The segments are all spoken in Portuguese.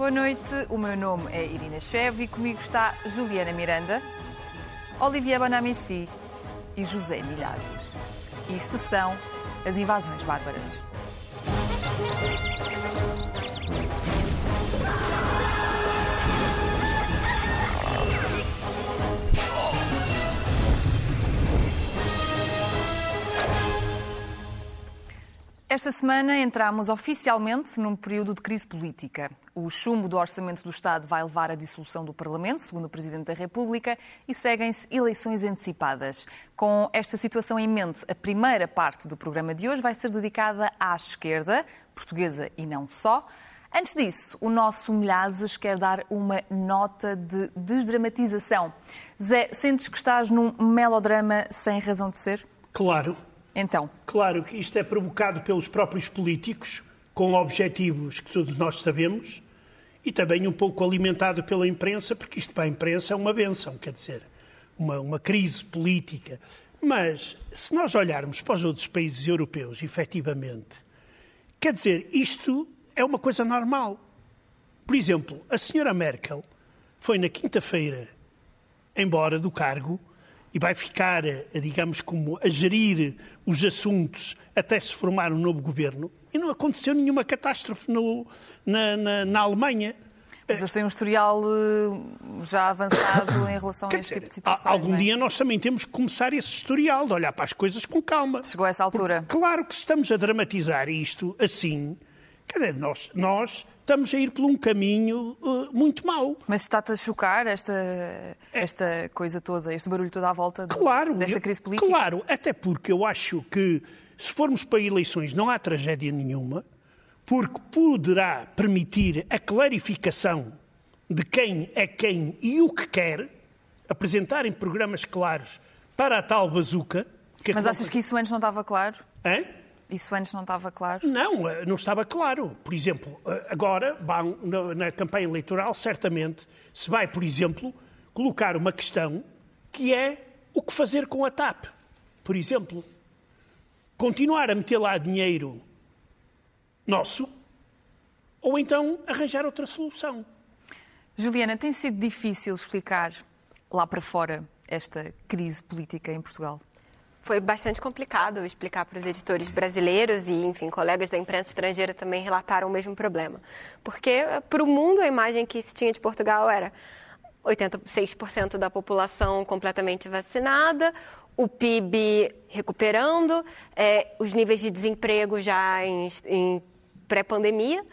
Boa noite, o meu nome é Irina Chev e comigo está Juliana Miranda, Olivier Bonamici e José Milhazes. Isto são as invasões bárbaras. Esta semana entramos oficialmente num período de crise política. O chumbo do Orçamento do Estado vai levar à dissolução do Parlamento, segundo o Presidente da República, e seguem-se eleições antecipadas. Com esta situação em mente, a primeira parte do programa de hoje vai ser dedicada à esquerda, portuguesa e não só. Antes disso, o nosso Milhazes quer dar uma nota de desdramatização. Zé, sentes que estás num melodrama sem razão de ser? Claro. Então. Claro que isto é provocado pelos próprios políticos, com objetivos que todos nós sabemos, e também um pouco alimentado pela imprensa, porque isto para a imprensa é uma benção, quer dizer, uma, uma crise política. Mas, se nós olharmos para os outros países europeus, efetivamente, quer dizer, isto é uma coisa normal. Por exemplo, a senhora Merkel foi na quinta-feira embora do cargo e vai ficar, eh, digamos, como a gerir os assuntos até se formar um novo governo. E não aconteceu nenhuma catástrofe no, na, na, na, Alemanha. Mas eles têm um historial eh, já avançado em relação a este tipo de situações. Algum é? dia nós também temos que começar esse historial, de olhar para as coisas com calma. Chegou a essa altura. Porque, claro que se estamos a dramatizar isto assim, quer dizer, nós, nós estamos a ir por um caminho uh, muito mau. Mas está-te a chocar esta, esta coisa toda, este barulho todo à volta claro, desta crise política? Claro, até porque eu acho que se formos para eleições não há tragédia nenhuma, porque poderá permitir a clarificação de quem é quem e o que quer, apresentarem programas claros para a tal bazuca. Mas achas que isso antes não estava claro? Hã? Isso antes não estava claro? Não, eh, não estava claro. Por exemplo, eh, agora, na campanha eleitoral, certamente se vai, por exemplo, colocar uma questão que é o que fazer com a TAP. Por exemplo, continuar a meter lá dinheiro nosso ou então arranjar outra solução. Juliana, tem sido difícil explicar lá para fora esta crise política em Portugal? Foi bastante complicado explicar para os editores brasileiros e, enfim, colegas da imprensa estrangeira também relataram o mesmo problema. Porque, para o mundo, a imagem que se tinha de Portugal era 86% da população completamente vacinada, o PIB recuperando, é, os níveis de desemprego já em, em pré-pandemia.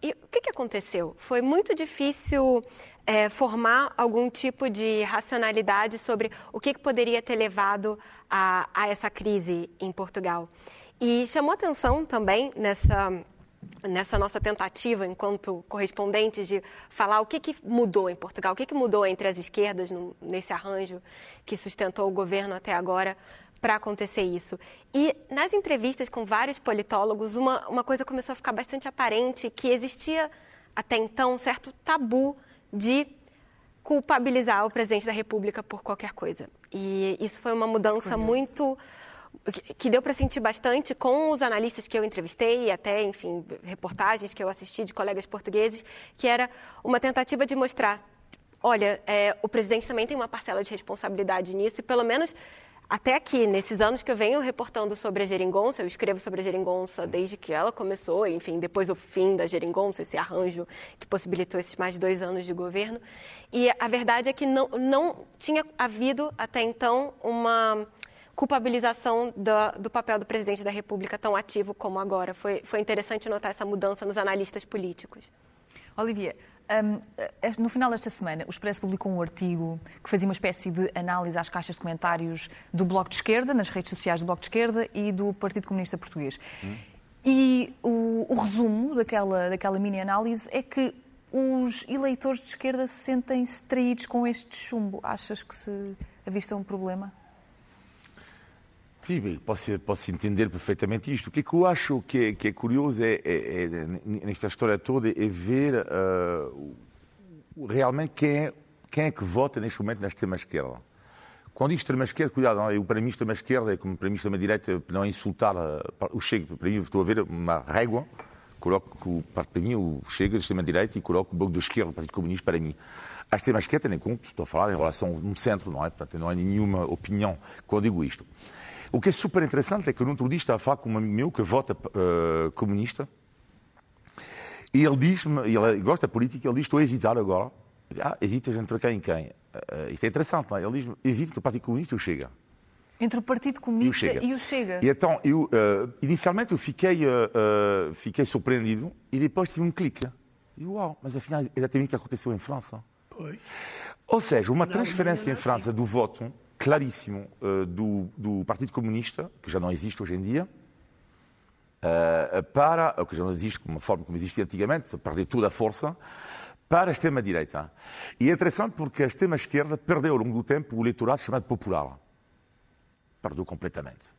E o que, que aconteceu? Foi muito difícil é, formar algum tipo de racionalidade sobre o que, que poderia ter levado a, a, essa crise em Portugal. E chamou atenção também nessa, nessa nossa tentativa, enquanto correspondentes, de falar o que, que mudou em Portugal, o que, que mudou entre as esquerdas no, nesse arranjo que sustentou o governo até agora para acontecer isso. E nas entrevistas com vários politólogos, uma, uma coisa começou a ficar bastante aparente, que existia até então um certo tabu de culpabilizar o presidente da República por qualquer coisa. E isso foi uma mudança muito que deu para sentir bastante com os analistas que eu entrevistei e até, enfim, reportagens que eu assisti de colegas portugueses, que era uma tentativa de mostrar, olha, é, o presidente também tem uma parcela de responsabilidade nisso e pelo menos até aqui, nesses anos que eu venho reportando sobre a geringonça, eu escrevo sobre a geringonça desde que ela começou, enfim, depois o fim da geringonça, esse arranjo que possibilitou esses mais de dois anos de governo. E a verdade é que não, não tinha havido até então uma culpabilização do, do, papel do presidente da República tão ativo como agora. Foi, foi interessante notar essa mudança nos analistas políticos. Olivia, um, no final desta semana, o Expresso publicou um artigo que fazia uma espécie de análise às caixas de comentários do Bloco de Esquerda, nas redes sociais do Bloco de Esquerda e do Partido Comunista Português. Hum. E o, o, resumo daquela, daquela mini-análise é que os eleitores de esquerda sentem-se traídos com este chumbo. Achas que se avista um problema? Sim, posso, posso entender perfeitamente isto. O que, é que eu acho que é, que é curioso é, é, é, nesta história toda é ver uh, realmente quem é, quem é que vota neste momento na extrema-esquerda. Quando digo extrema-esquerda, cuidado, não, eu, para mim extrema-esquerda é como para mim extrema-direita, não é insultar uh, o Chega. Para mim estou a ver uma régua coloco para mim o Chega, a extrema-direita, e coloco o Bloco de Esquerda, o Partido Comunista, para mim. A extrema-esquerda, nem conto, estou a falar em relação no centro, não é? Portanto, não há nenhuma opinião quando digo isto. O que é super interessante é que no outro dia estava a falar com um amigo meu que vota uh, comunista, e ele diz-me, ele gosta da política, ele diz: Estou a hesitar agora. Ah, hesitas entre quem e quem? Uh, isto é interessante, não é? Ele diz: Hesito entre o Partido Comunista e o Chega. Entre o Partido Comunista e o Chega. E, o Chega. e então, eu, uh, inicialmente eu fiquei, uh, fiquei surpreendido e depois tive um clique. E uau, mas afinal é exatamente o que aconteceu em França. Pois. Ou seja, uma transferência em França do voto claríssimo do, do Partido Comunista, que já não existe hoje em dia, para, ou que já não existe como uma forma como existia antigamente, perder toda a força, para a extrema-direita. E é interessante porque a extrema-esquerda perdeu ao longo do tempo o eleitorado chamado popular perdeu completamente.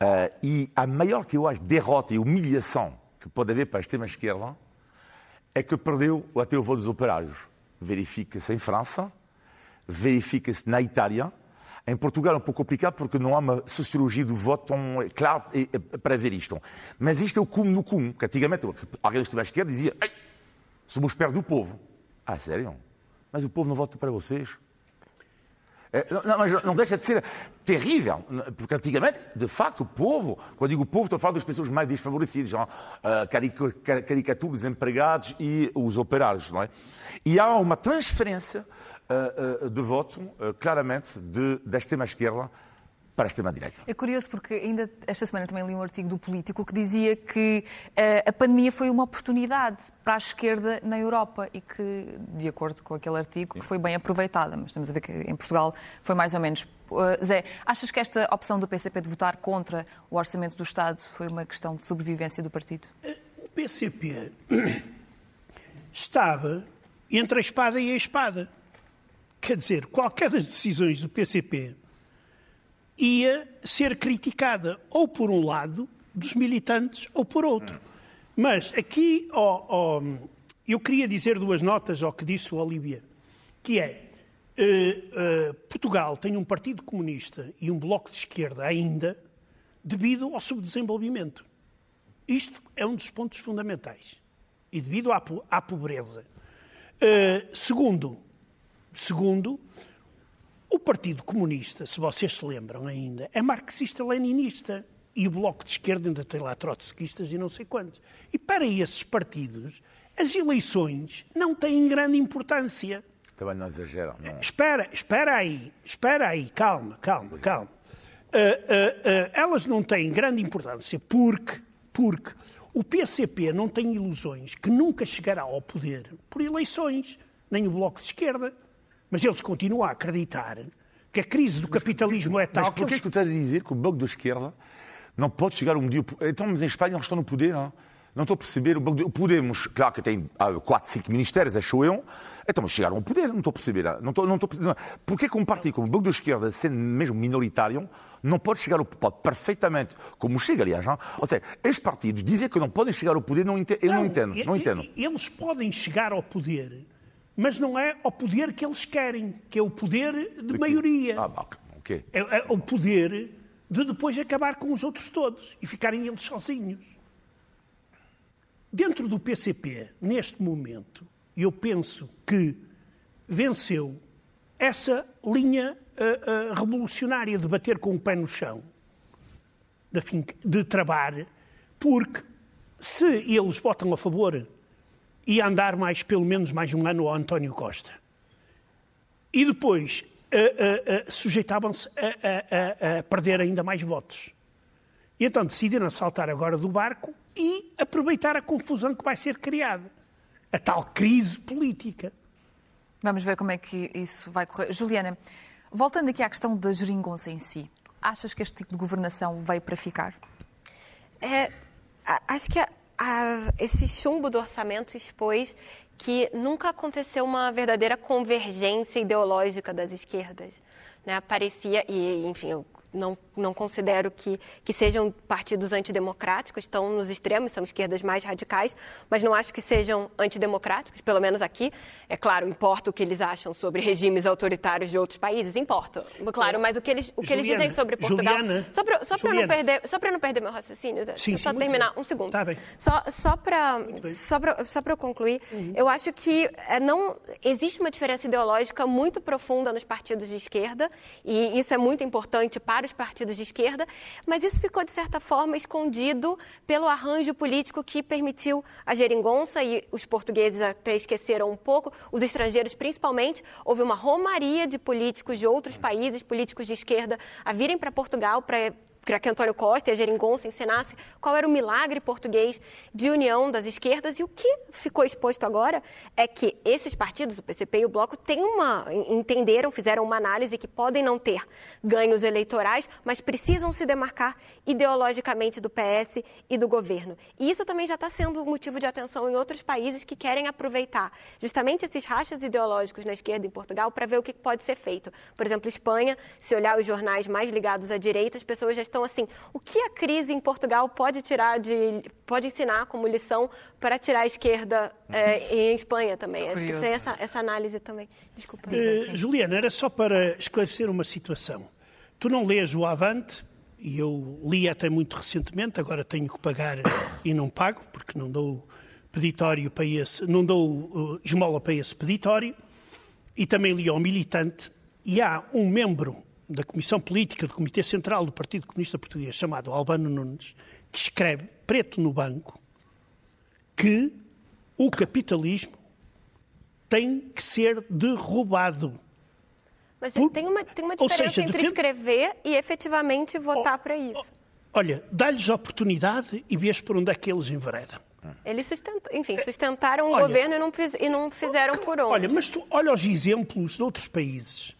Uh, e a maior que eu acho derrota e humilhação que pode haver para a extrema-esquerda é que perdeu até o voto dos operários. Verifica-se em França, verifica-se na Itália. Em Portugal é um pouco complicado porque não há uma sociologia do voto tão clara para ver isto. Mas isto é o cume no cume, que antigamente alguém da extrema-esquerda dizia somos perto do povo. Ah, sério? Mas o povo não vota para vocês. É, não, mas não deixa de ser terrível, porque antigamente, de facto, o povo, quando digo povo, estou a falar das pessoas mais desfavorecidas, uh, caricatura dos empregados e os operários, não é? E há uma transferência de voto, claramente, de, da extrema-esquerda para a extrema-direita. É curioso porque ainda esta semana também li um artigo do Político que dizia que a pandemia foi uma oportunidade para a esquerda na Europa e que, de acordo com aquele artigo, que foi bem aproveitada. Mas estamos a ver que em Portugal foi mais ou menos. Zé, achas que esta opção do PCP de votar contra o orçamento do Estado foi uma questão de sobrevivência do partido? O PCP estava entre a espada e a espada. Quer dizer, qualquer das decisões do PCP ia ser criticada ou por um lado dos militantes ou por outro. Mas aqui oh, oh, eu queria dizer duas notas ao que disse o Olivia, que é uh, uh, Portugal tem um partido comunista e um bloco de esquerda ainda devido ao subdesenvolvimento. Isto é um dos pontos fundamentais. E devido à, à pobreza. Uh, segundo, segundo, o Partido Comunista, se vocês se lembram ainda, é marxista-leninista. E o Bloco de Esquerda ainda tem lá trotskistas e não sei quantos. E para esses partidos, as eleições não têm grande importância. Também não exageram, não. Espera, espera aí, espera aí, calma, calma, calma. Uh, uh, uh, elas não têm grande importância porque, porque o PCP não tem ilusões que nunca chegará ao poder por eleições, nem o Bloco de Esquerda. Mas eles continuam a acreditar que a crise do capitalismo é tal mas que. Mas eles... que tu estás a dizer que o Bloco da Esquerda não pode chegar um dia. Então, mas em Espanha eles estão no poder, não? Não estou a perceber. O Podemos, claro que tem quatro, cinco ministérios, achou eu. Então, mas chegaram ao poder, não estou a perceber. Não estou, não estou, não. Porquê que um partido como o Bloco da Esquerda, sendo mesmo minoritário, não pode chegar ao poder perfeitamente, como chega, aliás. Não? Ou seja, estes partidos dizer que não podem chegar ao poder, não entendo, eu não, não entendo. Não entendo. Eles podem chegar ao poder mas não é ao poder que eles querem, que é o poder de maioria. Ah, é, é o poder de depois acabar com os outros todos e ficarem eles sozinhos. Dentro do PCP, neste momento, eu penso que venceu essa linha uh, uh, revolucionária de bater com o pé no chão, de, de trabalho, porque se eles votam a favor ia andar mais, pelo menos mais um ano ao António Costa. E depois uh, uh, uh, sujeitavam-se a, a, a, perder ainda mais votos. E então decidiram saltar agora do barco e aproveitar a confusão que vai ser criada. A tal crise política. Vamos ver como é que isso vai correr. Juliana, voltando aqui à questão da geringonça em si, achas que este tipo de governação veio para ficar? É, acho que a, esse chumbo do orçamento expôs que nunca aconteceu uma verdadeira convergência ideológica das esquerdas. Né? Parecia, e enfim, eu não, não considero que, que sejam partidos antidemocráticos, estão nos extremos, são esquerdas mais radicais, mas não acho que sejam antidemocráticos, pelo menos aqui. É claro, importa o que eles acham sobre regimes autoritários de outros países, importa, claro, mas o que eles, o que Juliana, eles dizem sobre Portugal. Juliana, só para só não, perder, só não perder meu raciocínio, Sim, só sim, terminar um segundo. Tá bem. Só, só para só pra, só pra eu concluir, Uhum. eu acho que é, não existe uma diferença ideológica muito profunda nos partidos de esquerda, e isso é muito importante para os partidos de esquerda, mas isso ficou, de certa forma, escondido pelo arranjo político que permitiu a geringonça, e os portugueses até esqueceram um pouco, os estrangeiros principalmente. Houve uma romaria de políticos de outros países, políticos de esquerda, a virem para Portugal para que Antônio Costa e a Geringonça ensinassem qual era o milagre português de união das esquerdas. E o que ficou exposto agora é que esses partidos, o PCP e o Bloco, têm uma, entenderam, fizeram uma análise que podem não ter ganhos eleitorais, mas precisam se demarcar ideologicamente do PS e do governo. E isso também já está sendo motivo de atenção em outros países que querem aproveitar justamente esses rachas ideológicos na esquerda em Portugal para ver o que pode ser feito. Por exemplo, Espanha, se olhar os jornais mais ligados à direita, as pessoas já estão assim, o que a crise em Portugal pode tirar de, pode ensinar como lição para tirar a esquerda eh, em Espanha também? Acho que tem essa, essa análise também. Desculpa. Eh, Juliana, era só para esclarecer uma situação. Tu não lês o Avante, e eu li até muito recentemente, agora tenho que pagar e não pago, porque não dou peditório para esse, não dou eh, esmola para esse peditório, e também li ao Militante, e há um membro da Comissão Política do Comitê Central do Partido Comunista Português, chamado Albano Nunes, que escreve, preto no banco, que o capitalismo tem que ser derrubado. Mas Por- tem uma, tem uma diferença seja, entre que- escrever e efetivamente votar para isso. Olha, dá-lhes oportunidade e vês por onde é que eles enveredam. Eles sustentam, enfim, sustentaram o Olha- governo e não, e não fizeram por onde. Olha, mas tu olha os exemplos de outros países.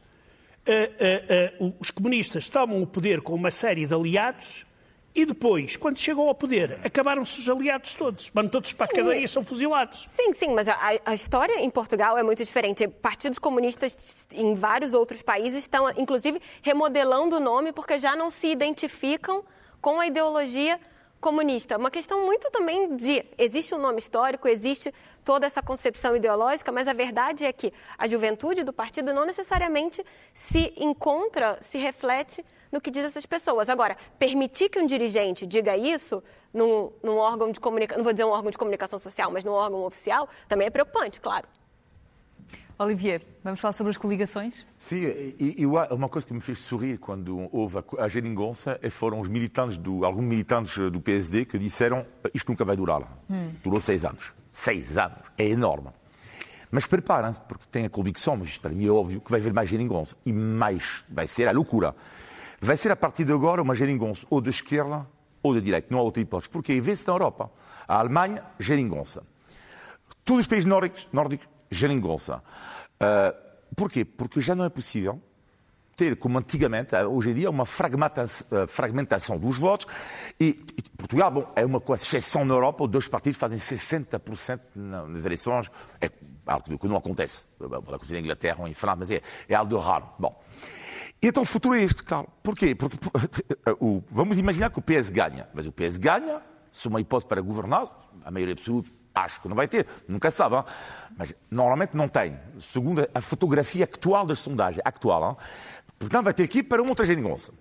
Ah, ah, os comunistas tomam o poder com uma série de aliados e depois, quando chegam ao poder, acabaram-se os aliados todos. Vão todos para a cadeia e são fuzilados. Sim, sim, mas a, a história em Portugal é muito diferente. Partidos comunistas em vários outros países estão, inclusive, remodelando o nome porque já não se identificam com a ideologia comunista. Uma questão muito também de. Existe um nome histórico, existe toda essa concepção ideológica, mas a verdade é que a juventude do partido não necessariamente se encontra, se reflete no que diz essas pessoas. Agora, permitir que um dirigente diga isso num, num órgão de comunicação, não vou dizer um órgão de comunicação social, mas num órgão oficial, também é preocupante, claro. Olivier, vamos falar sobre as coligações? Sim, e, e uma coisa que me fez sorrir quando houve a, a geringonça e foram os militantes, do, alguns militantes do PSD que disseram isto nunca vai durar. Durou seis anos. Seis anos. É enorme. Mas preparem-se, porque têm a convicção, mas isto para mim é óbvio, que vai haver mais geringonça. E mais, vai ser a loucura. Vai ser a partir de agora uma geringonça ou de esquerda ou de direita. Não há outra hipótese. Porque vê-se na Europa. A Alemanha, geringonça. Todos os países nórdicos, nórdicos geringonça. Uh, porquê? Porque já não é possível ter, como antigamente, uh, hoje em dia, uma fragmentação, uh, fragmentação dos votos. E, e Portugal, bom, é uma exceção na Europa, dois partidos fazem 60% na- nas eleições. É algo que não acontece. Pode acontecer na Inglaterra ou em França, mas é, é algo raro. Bom. Então o futuro é este, Carlos. Porquê? Porque o- vamos imaginar que o PS ganha. Mas o PS ganha, se uma hipótese para governar, a maioria absoluta, acho que não vai ter, nunca sabe. Mas normalmente não tem. Segundo a fotografia atual das sondagens, hein? portanto vai ter que ir para uma outra geringonça.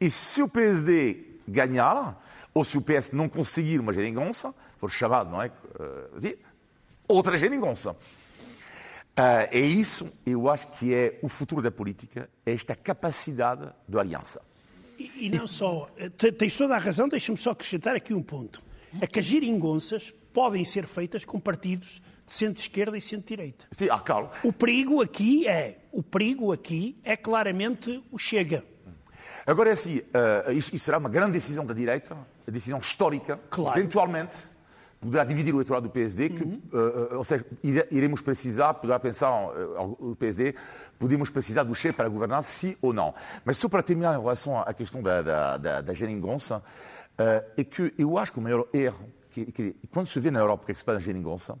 E se o PSD ganhar, ou se o PS não conseguir uma geringonça, for chamado, não é? Eh, outra geringonça. Ah, é isso, eu acho que é o futuro da política, é esta capacidade de aliança. E, e não só, eh, te- tens toda a razão, deixa-me só acrescentar aqui um ponto. É que as geringonças podem ser feitas com partidos de centro-esquerda e centro-direita. Sim, ah, Carlos, O perigo aqui é, o perigo aqui é claramente o Chega. Agora é assim, ah, isso, isso será uma grande decisão da direita, a decisão histórica, Claro. eventualmente poderá dividir o eleitorado do PSD, que, ah, ah, ou seja, ire- iremos precisar, poderá pensar ah, o PSD, podemos precisar do Che para governar, sim ou não. Mas só para terminar em relação à questão da, da, da, da geringonça, ah, é que eu acho que o maior erro, que, que quando se vê na Europa o que é que se passa na geringonça,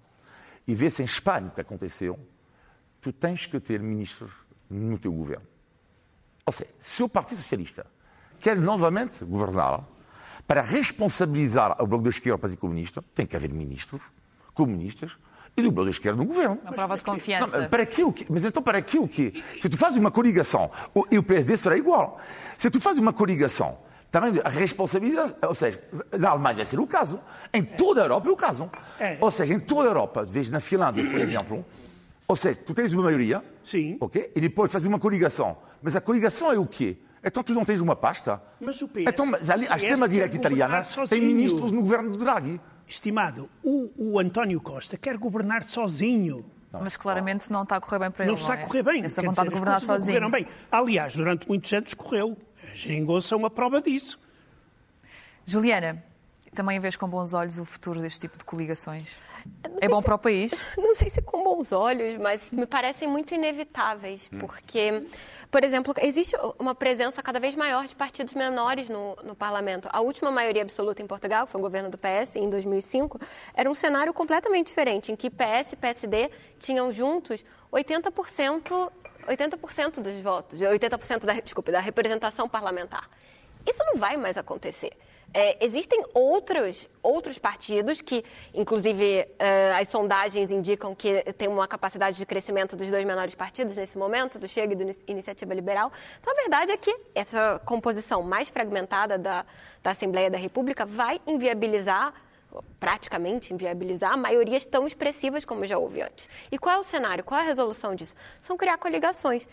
e vê-se em Espanha o que aconteceu, tu tens que ter ministros no teu governo. Ou seja, se o Partido Socialista quer novamente governar, para responsabilizar o Bloco da Esquerda e o Partido Comunista, tem que haver ministros, comunistas, e do Bloco da Esquerda no governo. Uma prova de confiança. Não, para que o quê? Mas então para que o quê? Se tu fazes uma coligação, e o PSD será igual. Se tu fazes uma coligação, também a responsabilidade, ou seja, na Alemanha vai ser o caso, em toda a Europa é o caso. É. Ou seja, em toda a Europa, vês na Finlândia, por exemplo, ou seja, tu tens uma maioria, Sim. ok? E depois fazes uma coligação. Mas a coligação é o quê? Então tu não tens uma pasta? Mas o PS Então, mas ali, a extrema-direita italiana tem ministros no governo de Draghi. Estimado, o, o António Costa quer governar sozinho. Mas claramente não está a correr bem para Não ele. está a é? correr bem. Essa quer vontade dizer, de governar não sozinho. bem. Aliás, durante muitos anos correu. A geringonça é uma prova disso. Juliana, também vês com bons olhos o futuro deste tipo de coligações? É bom se- para o país? Não sei se com bons olhos, mas me parecem muito inevitáveis, porque, por exemplo, existe uma presença cada vez maior de partidos menores no, no parlamento. A última maioria absoluta em Portugal, que foi o governo do PS, em 2005, era um cenário completamente diferente, em que PS e PSD tinham juntos 80%, 80% dos votos, 80% da, desculpe, da representação parlamentar. Isso não vai mais acontecer. É, existem outros, outros partidos que, inclusive, é, as sondagens indicam que tem uma capacidade de crescimento dos dois menores partidos nesse momento, do Chega e do Ini- Iniciativa Liberal. Então, a verdade é que essa composição mais fragmentada da, da Assembleia da República vai inviabilizar praticamente inviabilizar maiorias tão expressivas como já houve antes. E qual é o cenário? Qual é a resolução disso? São criar coligações.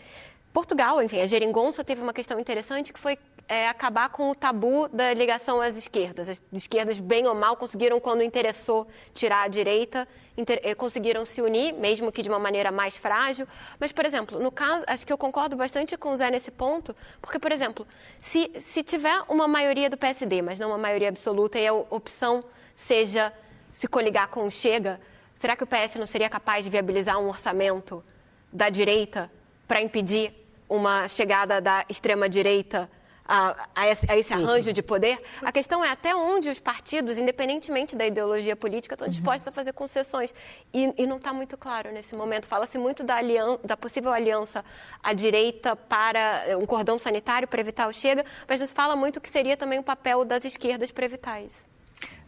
Portugal, enfim, a Geringonça teve uma questão interessante que foi é, acabar com o tabu da ligação às esquerdas. As esquerdas, bem ou mal, conseguiram, quando interessou tirar a direita, inter- eh, conseguiram se unir, mesmo que de uma maneira mais frágil. Mas, por exemplo, no caso, acho que eu concordo bastante com o Zé nesse ponto, porque, por exemplo, se, se tiver uma maioria do PSD, mas não uma maioria absoluta, e a opção seja se coligar com o Chega, será que o PS não seria capaz de viabilizar um orçamento da direita para impedir uma chegada da extrema-direita a, a esse, a esse arranjo de poder? A questão é até onde os partidos, independentemente da ideologia política, estão dispostos a fazer concessões. E, e não está muito claro nesse momento. Fala-se muito da, da possível aliança à direita para eh, um cordão sanitário para evitar o Chega, mas não se fala muito que seria também o papel das esquerdas para evitar isso.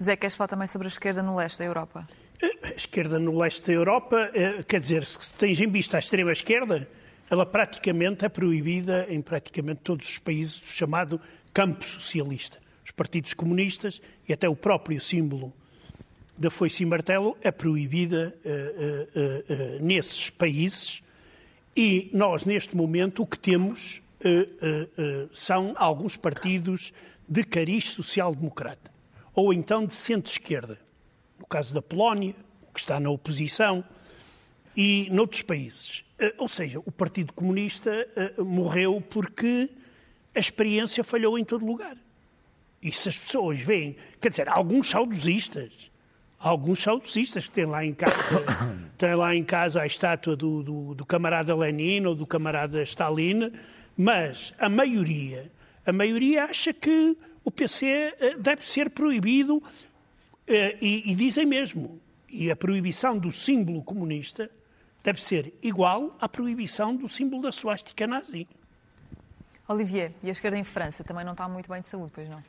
Zé, queres falar também sobre a esquerda no leste da Europa? A esquerda no leste da Europa, eh, quer dizer, se tens em vista a extrema-esquerda, ela praticamente é proibida em praticamente todos os países do chamado campo socialista. Os partidos comunistas e até o próprio símbolo da foice e martelo é proibida eh, eh, nesses países e nós, neste momento, o que temos são alguns partidos de cariz social-democrata ou então de centro-esquerda. No caso da Polónia, que está na oposição, e noutros países. Eh, Ou seja, o Partido Comunista eh, morreu porque a experiência falhou em todo lugar. E se as pessoas veem, quer dizer, alguns saudosistas, alguns saudosistas que têm lá em casa, têm lá em casa a estátua do, do, do camarada Lenin ou do camarada Stalin, mas a maioria, a maioria acha que o PC eh, deve ser proibido eh, e, e dizem mesmo, e a proibição do símbolo comunista deve ser igual à proibição do símbolo da suástica nazi. Olivier, e a esquerda em França também não está muito bem de saúde, pois não?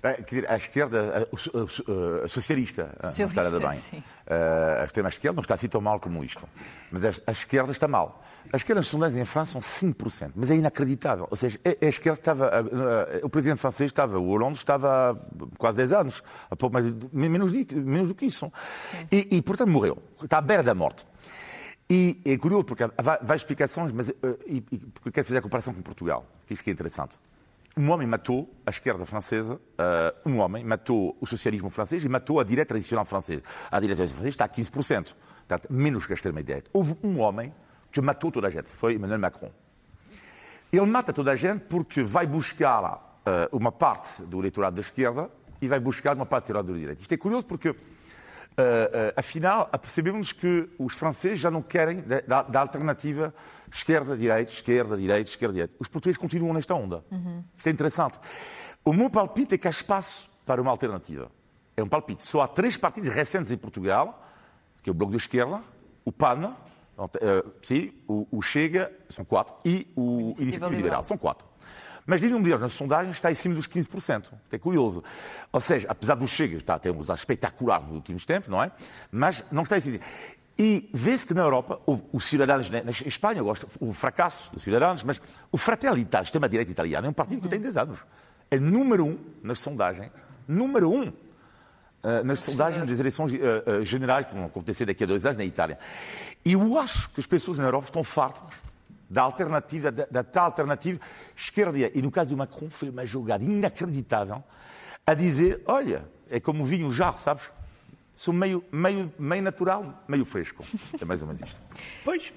Bem, quer dizer, a esquerda, a, a so- a socialista, ah, não Socialista, bem. sim. Ah, A extrema-esquerda não está assim tão mal como isto. Mas a, a esquerda está mal. A esquerda, as sondagens em França são 5%, mas é inacreditável. Ou seja, a, a esquerda estava. a- a- o presidente francês estava, o Hollande estava há quase 10 anos, há pouco mais, menos, de- menos do que isso. E, e, portanto, morreu. Está à beira da morte. E é curioso, porque há várias explicações, mas eh, e, e, porque eu quero fazer a comparação com Portugal, que isto que é interessante. Um homem matou a esquerda francesa, eh, um homem matou o socialismo francês e matou a direita tradicional francesa. A direita tradicional francesa está a 15%, portanto, menos que a extrema-direita. Houve um homem que matou toda a gente, foi Emmanuel Macron. Ele mata toda a gente porque vai buscar eh, uma parte do eleitorado da esquerda e vai buscar uma parte do eleitorado da direita. Isto é curioso porque, eh, eh, afinal, percebemos que os franceses já não querem da, da- da alternativa esquerda-direita, esquerda-direita, esquerda-direita. Os portugueses continuam nesta onda. Isto é interessante. O meu palpite é que há espaço para uma alternativa. É um palpite. Só há três partidos recentes em Portugal, que é o Bloco da Esquerda, o PAN, eh, sim, o, o Chega, são quatro, e o Iniciativa, Liberal. Liberal, são quatro. Mas Dino Medeiros, nas sondagens, está em cima dos 15%. É curioso. Ou seja, apesar do Chega estar a ter um resultado espetacular nos últimos tempos, não é? Mas não está em cima. E vê-se que na Europa, os cidadãos, na Espanha, gosto o fracasso dos cidadãos, mas o Fratelli Italia, extrema-direita italiana, é um partido que tem 10 anos. É número um nas sondagens. Número um uh, nas sondagens das eleições uh, uh, generais que vão acontecer daqui a dois anos na Itália. E eu acho que as pessoas na Europa estão fartas da alternativa, da, da tal alternativa esquerda. E no caso do Macron foi uma jogada inacreditável a dizer, olha, é como vinho jarro, sabes? Sou meio, meio, meio natural, meio fresco. É mais ou menos isto. Pois,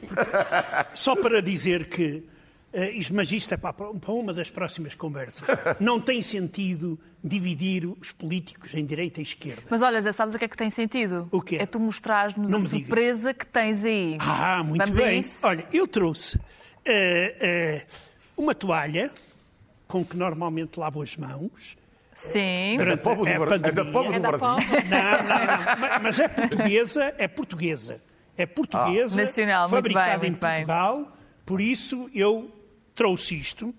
só para dizer que uh, isto, mas isto é para, para uma das próximas conversas. Não tem sentido dividir os políticos em direita e esquerda. Mas olha, Zé, sabes o que é que tem sentido? O quê? É tu mostrares-nos a surpresa diga. que tens aí. Ah, muito Vamos bem. Olha, eu trouxe uh, uh, uma toalha com que normalmente lavo as mãos Sim. É da povo do, é, é da povo do Brasil. Não, não, não. Mas é portuguesa, é portuguesa. É portuguesa, ah, nacional, fabricada muito bem, muito em Portugal. Bem. Por isso eu trouxe isto.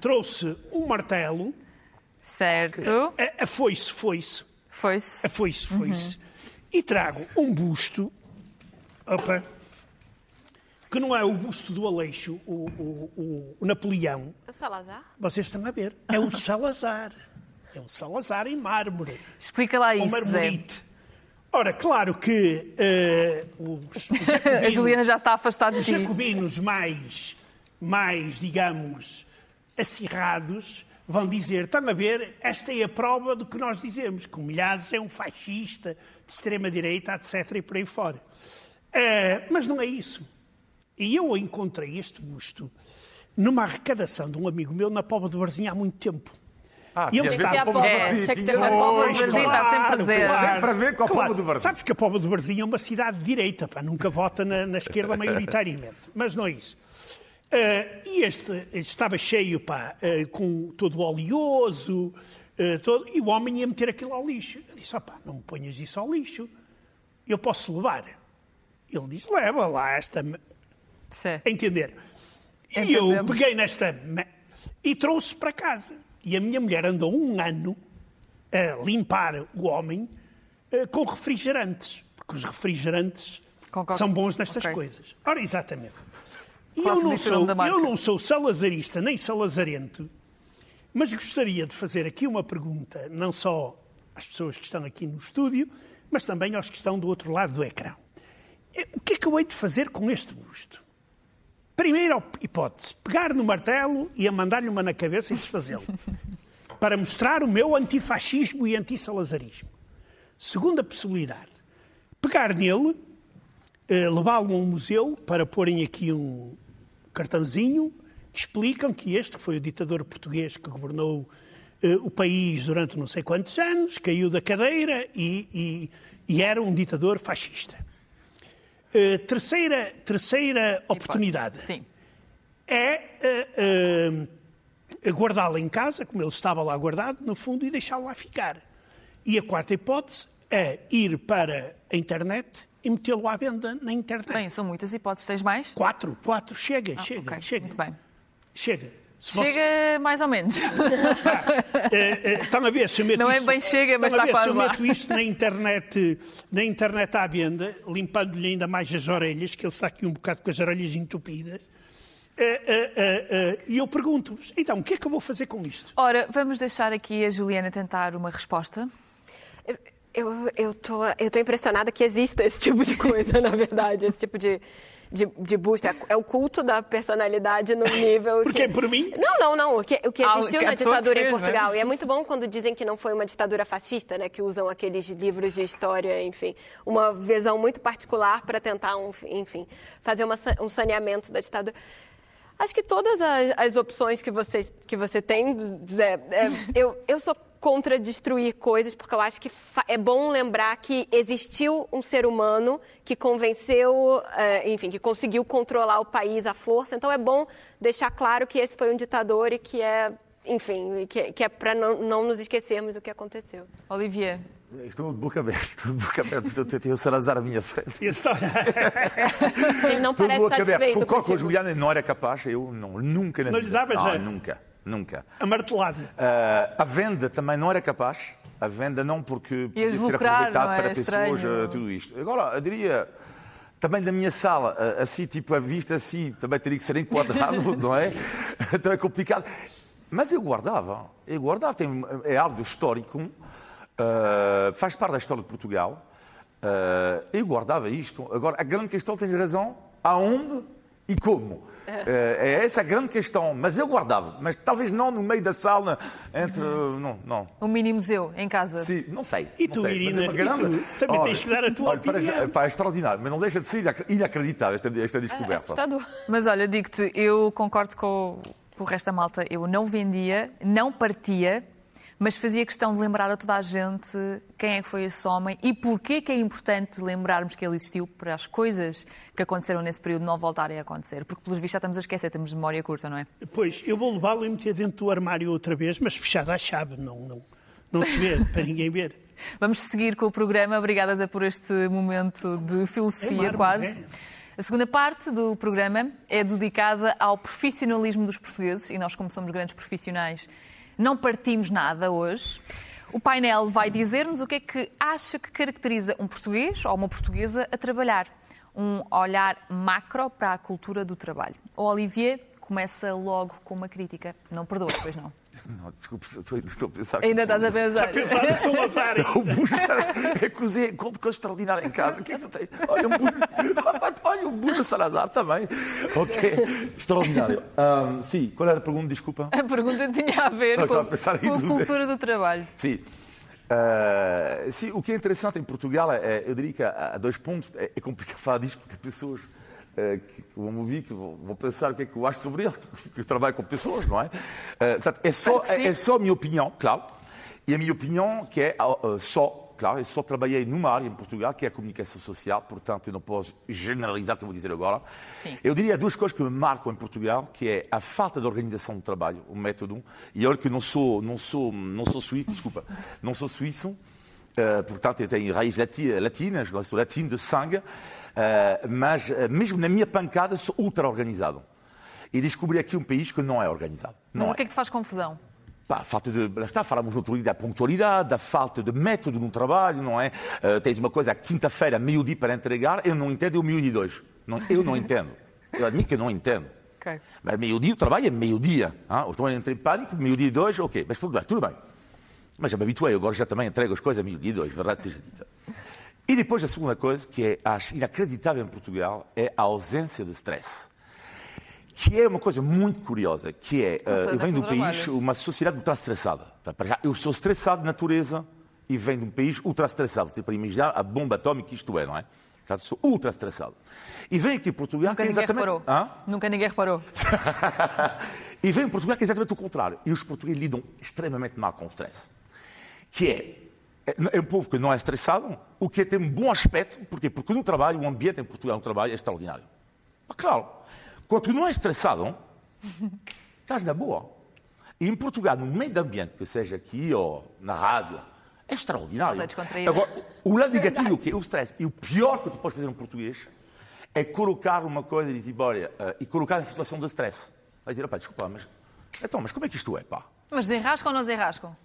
Trouxe um martelo. Certo. A, a foice, foice. Foice. A foice, foice. Uhum. E trago um busto. Opa. Que não é o busto do Aleixo, o, o, o, o Napoleão. É o Salazar? Vocês estão a ver. É o Salazar. É um Salazar em mármore. Explica lá isso, Zé. Ora, claro que uh, os, os A Juliana já está afastada de Os jacobinos mais, mais, digamos, acirrados vão dizer, estão a ver, esta é a prova do que nós dizemos, que o Milhazes é um fascista de extrema-direita, etc. e por aí fora. Uh, mas não é isso. E eu encontrei este busto numa arrecadação de um amigo meu na Póvoa de Barzinha há muito tempo. Ah, e ele sabe. É, tinha que ter a Póvoa do Varzim, está sempre presente. Ver com a claro. do Varzim. Sabes que a Póvoa do Varzim é uma cidade de direita, pá, nunca vota na, na esquerda maioritariamente. Mas não é isso. Uh, e este estava cheio, pá, uh, com todo oleoso, uh, todo, e o homem ia meter aquilo ao lixo. Eu disse, pá, não me ponhas isso ao lixo. Eu posso levar. Ele disse, leva lá esta... Sim. Entender? E Entendemos. eu peguei nesta... E trouxe para casa. E a minha mulher andou um ano a limpar o homem uh, com refrigerantes, porque os refrigerantes são bons nestas okay. coisas. Ora, exatamente. E eu não, sou, eu não sou salazarista nem salazarento, mas gostaria de fazer aqui uma pergunta, não só às pessoas que estão aqui no estúdio, mas também aos que estão do outro lado do ecrã. Eh, o que é que eu hei de fazer com este busto? Primeira hipótese, pegar no martelo e a mandar-lhe uma na cabeça e desfazê-lo. para mostrar o meu antifascismo e antissalazarismo. Segunda possibilidade, pegar nele, eh, levá-lo a um museu para porem aqui um cartãozinho que explicam que este foi o ditador português que governou eh, o país durante não sei quantos anos, caiu da cadeira e, e, e era um ditador fascista. Uh, terceira terceira oportunidade Sim. é uh, uh, guardá-lo em casa, como ele estava lá guardado, no fundo, e deixá-lo lá ficar. E a quarta hipótese é ir para a internet e metê-lo à venda na internet. Bem, são muitas hipóteses. Tens mais? Quatro, quatro. Chega, ah, chega, okay. chega. Muito bem. Chega. Se chega você... mais ou menos. Ah, estão a ver se eu meto Não isto, é bem chega, mas está quase se eu lá. meto isto na internet, na internet à venda, limpando-lhe ainda mais as orelhas, que ele está aqui um bocado com as orelhas entupidas. E eu pergunto-vos, então, o que é que eu vou fazer com isto? Ora, vamos deixar aqui a Juliana tentar uma resposta. Eu estou eu eu tô impressionada que exista esse tipo de coisa, na verdade, esse tipo de de, de busto. É, é, o culto da personalidade no nível. Porque que... por mim? Não, não, não. O que, o que ah, existiu ah, na ditadura fez, em né? Portugal. Né? E é muito bom quando dizem que não foi uma ditadura fascista, né? Que usam aqueles livros de história, enfim. Uma visão muito particular para tentar, um, enfim, fazer uma, um saneamento da ditadura. Acho que todas as, as opções que você, que você tem, é, é, eu, eu sou contra destruir coisas, porque eu acho que é bom lembrar que existiu um ser humano que convenceu, é, enfim, que conseguiu controlar o país à força. Então é bom deixar claro que esse foi um ditador e que é, enfim, que, que é para não, não nos esquecermos do que aconteceu. Olivier. Estou de boca aberta, estou de boca aberta, portanto eu tenho o Salazar à minha frente. Ele não parece satisfeito. Concordo com a Juliana, não era capaz, eu não, nunca... Não lhe dava não, Nunca. Nunca. A martelada. Uh, a venda também não era capaz. A venda não porque podia ser lucrar, aproveitado é? para pessoas, Estranho. uh, tudo isto. Agora, eu diria, também da minha sala, uh, assim, tipo, a vista assim, também teria que ser enquadrado, não é? Então é complicado. Mas eu guardava, eu guardava, tem, é algo histórico, uh, faz parte da história de Portugal. Uh, eu guardava isto. Agora, a grande questão, tens razão, aonde e como. É essa a grande questão, mas eu guardava, mas talvez não no meio da sala, entre. Não, não. Um mini museu em casa. Sim, não sei. E não tu, sei, mas Irina, é uma e grande- tu? Também tens que dar a tua olha, para opinião. pá, é extraordinário, mas não deixa de ser inac- inacreditável esta, esta É descoberta. Mas olha, digo-te, eu concordo com o resto da malta. Eu não vendia, não partia, mas fazia questão de lembrar a toda a gente quem é que foi esse homem e porquê que é importante lembrarmos que ele existiu para as coisas que aconteceram nesse período não voltarem a acontecer. Porque, pelos vistos, já estamos a esquecer, temos memória curta, não é? Pois, eu vou levá-lo e meter dentro do armário outra vez, mas fechado à chave, não, não, não se vê, para ninguém ver. Vamos seguir com o programa. Obrigada Zé, por este momento de filosofia, É mármore, quase. é. A segunda parte do programa é dedicada ao profissionalismo dos portugueses e nós, como somos grandes profissionais, não partimos nada hoje. O painel vai dizer-nos o que é que acha que caracteriza um português ou uma portuguesa a trabalhar. Um olhar macro para a cultura do trabalho. O Olivier começa logo com uma crítica. Não perdoa, pois não. Não, desculpe, estou, estou a pensar. Ainda estás a pensar. Pensar no Salazar. O bucho é cozinha com coisa extraordinária em casa. O que é que tu tens? Olha, um bucho, olha, um bucho Salazar também. Ok, extraordinário. Ahm, sim, qual era a pergunta? Desculpa. A pergunta tinha a ver Não, com, a com a cultura do trabalho. Sim. Ah, sim, o que é interessante em Portugal, é, eu diria que há, há dois pontos. É, é complicado falar disto porque as pessoas ah, que, que vão me ouvir, que vão, pensar o que é que eu acho sobre ele, que eu trabalho com pessoas, não é? Ah, portanto, é, só, é, é só a minha opinião, claro. E a minha opinião que é ah, ah, só, claro, eu só trabalhei numa área em Portugal, que é a comunicação social, portanto eu não posso generalizar o que eu vou dizer agora. Sim. Eu diria duas coisas que me marcam em Portugal, que é a falta de organização do trabalho, o método, e olha que eu não sou, não sou, não sou suíço, desculpa, não sou suíço, eh, portanto eu tenho raízes lati- latinas, eu sou latino de sangue, mas eh, mesmo na minha pancada sou ultra organizado. E descobri aqui um país que não é organizado. Mas Não o que é que te faz confusão? Pá, falta de. Lá está, falamos no outro dia da pontualidade, da falta de método no trabalho, não é? Eh, tens uma coisa, à quinta-feira, meio-dia para entregar, eu não entendo, é o meio-dia dois. Não, eu não entendo. Eu admito que eu não entendo. Ok. Mas meio-dia, o trabalho é meio-dia. Ah? Eu estou entrei em pânico, meio-dia e dois, ok, mas tudo bem, tudo bem. Mas já me habituei, agora já também entrego as coisas a meio-dia e dois, verdade seja dita. E depois a segunda coisa, que é, acho inacreditável em Portugal, é a ausência de stress que é uma coisa muito curiosa, que é, uh, onde é eu venho de um país, uma sociedade ultra estressada. Tá, Eu sou estressado de natureza e venho de um país ultra estressado. Você pode imaginar a bomba atómica que isto é, não é? Portanto, sou ultra estressado. E venho aqui em Portugal, Nunca que é ninguém exatamente... reparou. Hã? Nunca ninguém reparou. e vem em Portugal que é exatamente o contrário. E os portugueses lidam extremamente mal com o stress. Que é, é um povo que não é estressado, o que tem um bom aspecto. Porquê? Porque no trabalho, o ambiente em Portugal no trabalho é extraordinário. Mas, claro, quando tu não és estressado, estás na boa. E em Portugal, no meio do ambiente, que seja aqui ou na rádio, é extraordinário. Agora, o lado negativo é o stress. E o pior que tu podes fazer em português é colocar uma coisa e dizer, olha, eh, e colocar em situação de stress. Vai dizer, pá, desculpa, mas. Então, mas como é que isto é, pá? Mas desenrascam ou não desenrascam?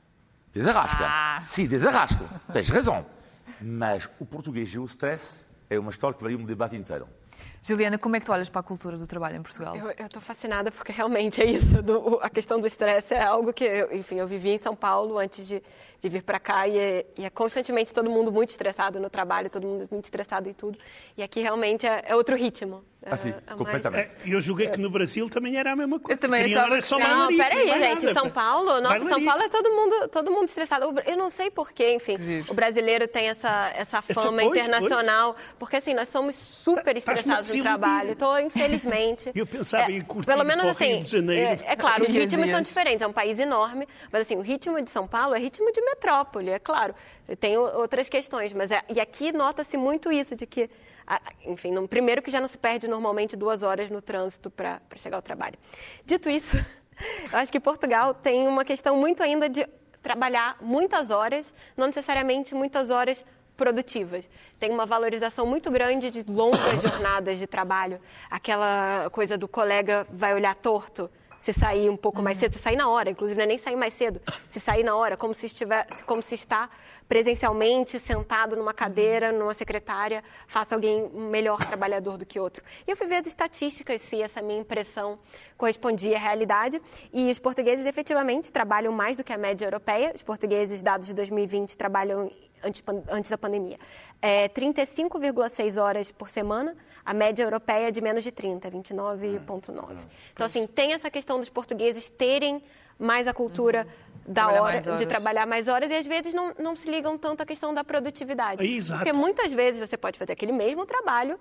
Desarrasca. Ah. Sim, desarrasca. Tens razão. Mas o português e o stress é uma história que varia um debate inteiro. Juliana, como é que tu olhas para a cultura do trabalho em Portugal? Eu estou fascinada porque realmente é isso. do- a questão do estresse é algo que, eu, enfim, eu vivi em São Paulo antes de, de vir para cá e é, e é constantemente todo mundo muito estressado no trabalho, todo mundo muito estressado e tudo. E aqui realmente é, é outro ritmo. É- Ah, sim, é mais- completamente. É, Eu julguei que no Brasil também era a mesma coisa. Eu também Queriam achava que só. Não, peraí, gente. nada, São. Paulo, nossa, São. Paulo é todo mundo, todo mundo estressado. Eu não sei porquê, enfim, giro. o brasileiro tem essa, essa Essa fama coisa, internacional, porque assim, nós somos super Tá- estás-me estressados no trabalho. Então, infelizmente. Eu pensava em curtir Pelo menos assim. Rio de Janeiro. É, é claro, os ritmos são diferentes, é um país enorme, mas assim, o ritmo de São Paulo é ritmo de metrópole, é claro. Tem outras questões, mas é, e aqui nota-se muito isso, de que, enfim, no- primeiro que já não se perde normalmente duas horas no trânsito para chegar ao trabalho. Dito isso, eu acho que Portugal tem uma questão muito ainda de trabalhar muitas horas, não necessariamente muitas horas produtivas. Tem uma valorização muito grande de longas jornadas de trabalho. Aquela coisa do colega vai olhar torto se sair um pouco mais cedo, se sair na hora, inclusive não é nem sair mais cedo, se sair na hora, como se estiver, como se está presencialmente sentado numa cadeira, numa secretária, faça alguém melhor trabalhador do que outro. E eu fui ver as estatísticas se essa minha impressão correspondia à realidade, e os portugueses efetivamente trabalham mais do que a média europeia. Os portugueses, dados de 2020, trabalham antes, antes da pandemia. É, 35,6 horas por semana, a média europeia é de menos de 30, 29,9. Então, assim, tem essa questão dos portugueses terem mais a cultura uhum. da trabalhar hora, de trabalhar mais horas e às vezes não, não se ligam tanto à questão da produtividade. Exato. Porque muitas vezes você pode fazer aquele mesmo trabalho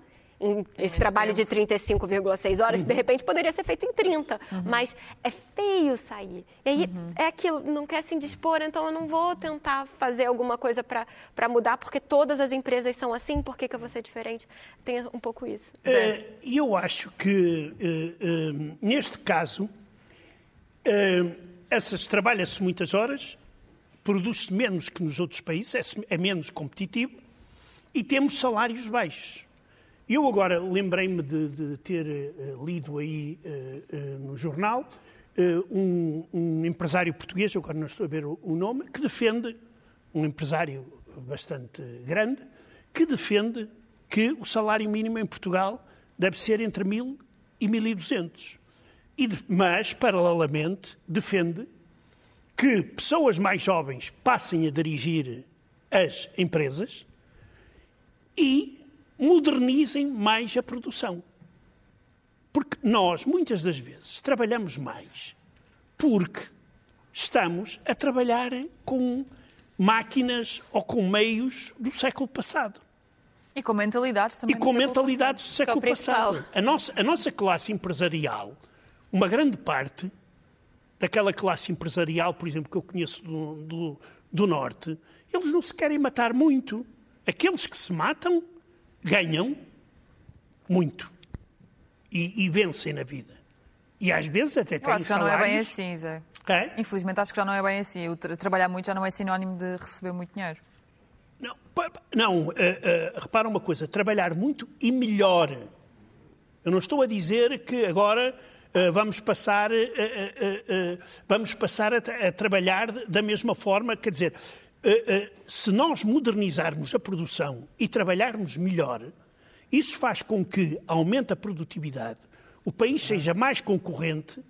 esse trabalho tempo. de 35,6 horas, uhum. de repente poderia ser feito em 30. Uhum. Mas é feio sair. E aí uhum. é aquilo, não quer se indispor, então eu não vou tentar fazer alguma coisa para mudar, porque todas as empresas são assim, por que, que eu vou ser diferente? Tem um pouco isso. É, e eu acho que, uh, uh, neste caso, uh, essas trabalha-se muitas horas, produz-se menos que nos outros países, é, é menos competitivo e temos salários baixos. Eu agora lembrei-me de, de, ter uh, lido aí uh, no jornal um, um, empresário português, agora não estou a ver o, o, nome, que defende, um empresário bastante grande, que defende que o salário mínimo em Portugal deve ser entre 1.000 e 1.200. E, mas, paralelamente, defende que pessoas mais jovens passem a dirigir as empresas e modernizem mais a produção. Porque nós, muitas das vezes, trabalhamos mais porque estamos a trabalhar com máquinas ou com meios do século passado. E com mentalidades também. E com mentalidades do século passado. A nossa, a nossa classe empresarial, uma grande parte daquela classe empresarial, por exemplo, que eu conheço do, do, do Norte, eles não se querem matar muito. Aqueles que se matam ganham muito e, e vencem na vida. E às vezes até têm acho que já salários... não é bem assim, Zé. É? Infelizmente acho que já não é bem assim. O tra trabalhar muito já não é sinónimo de receber muito dinheiro. Não, não uh, uh, repara uma coisa, trabalhar muito e melhor. Eu não estou a dizer que agora uh, vamos passar, vamos passar a, a, trabalhar da mesma forma, quer dizer, se nós modernizarmos a produção e trabalharmos melhor, isso faz com que aumente a produtividade, o país seja mais concorrente,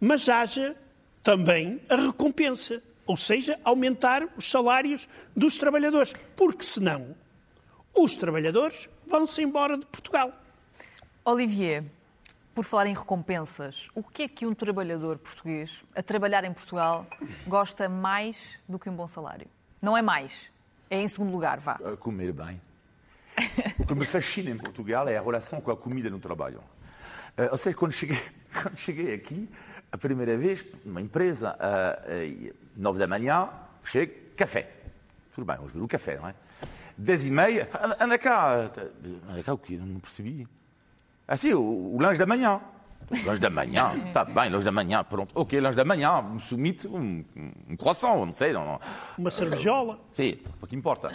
mas haja também a recompensa, ou seja, aumentar os salários dos trabalhadores, porque senão os trabalhadores vão-se embora de Portugal. Olivier, por falar em recompensas, o que é que um trabalhador português a trabalhar em Portugal gosta mais do que um bom salário? Não é mais. É em segundo lugar, vá. Comer bem. o que me fascina em Portugal é a relação com a comida no trabalho. Uh, ou seja, quando cheguei, quando cheguei aqui, a primeira vez, numa empresa, uh, nove da manhã, chego, café. Tudo bem, vamos ver o café, não é? Dez e meia, anda cá. Anda cá o quê? Não percebi. Ah, sim, o, o lanche da manhã. Lanche da manhã, está bem, lanche da manhã, pronto. Ok, lanche da manhã, um sumite, um, um croissant, não sei. Não, Uma cervejola. Sim, o que importa.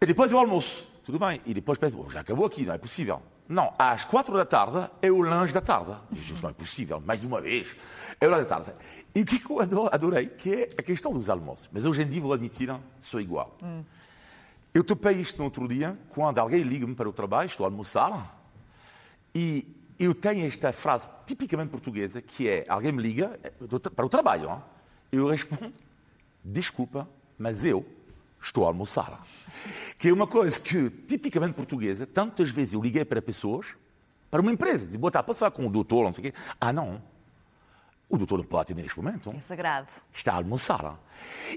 E depois o almoço, tudo bem. E depois penso, já acabou aqui, não é possível. Não, às quatro da tarde é o lanche da tarde. Isso não é possível, mais uma vez. É o lanche da tarde. E o que eu adorei, que é a questão dos almoços. Mas hoje em dia, vou admitir, sou igual. Hum. Eu topei isto no outro dia, quando alguém liga-me para o trabalho, estou a almoçar, e eu tenho esta frase tipicamente portuguesa, que é, alguém me liga eh, para o trabalho, eu respondo, desculpa, mas eu estou a almoçar. Que é uma coisa que, tipicamente portuguesa, tantas vezes eu liguei para pessoas, para uma empresa, dizia, boa tarde, posso falar com o doutor, não sei o quê? Ah, não. O doutor não pode atender neste momento. É sagrado. Está a almoçar.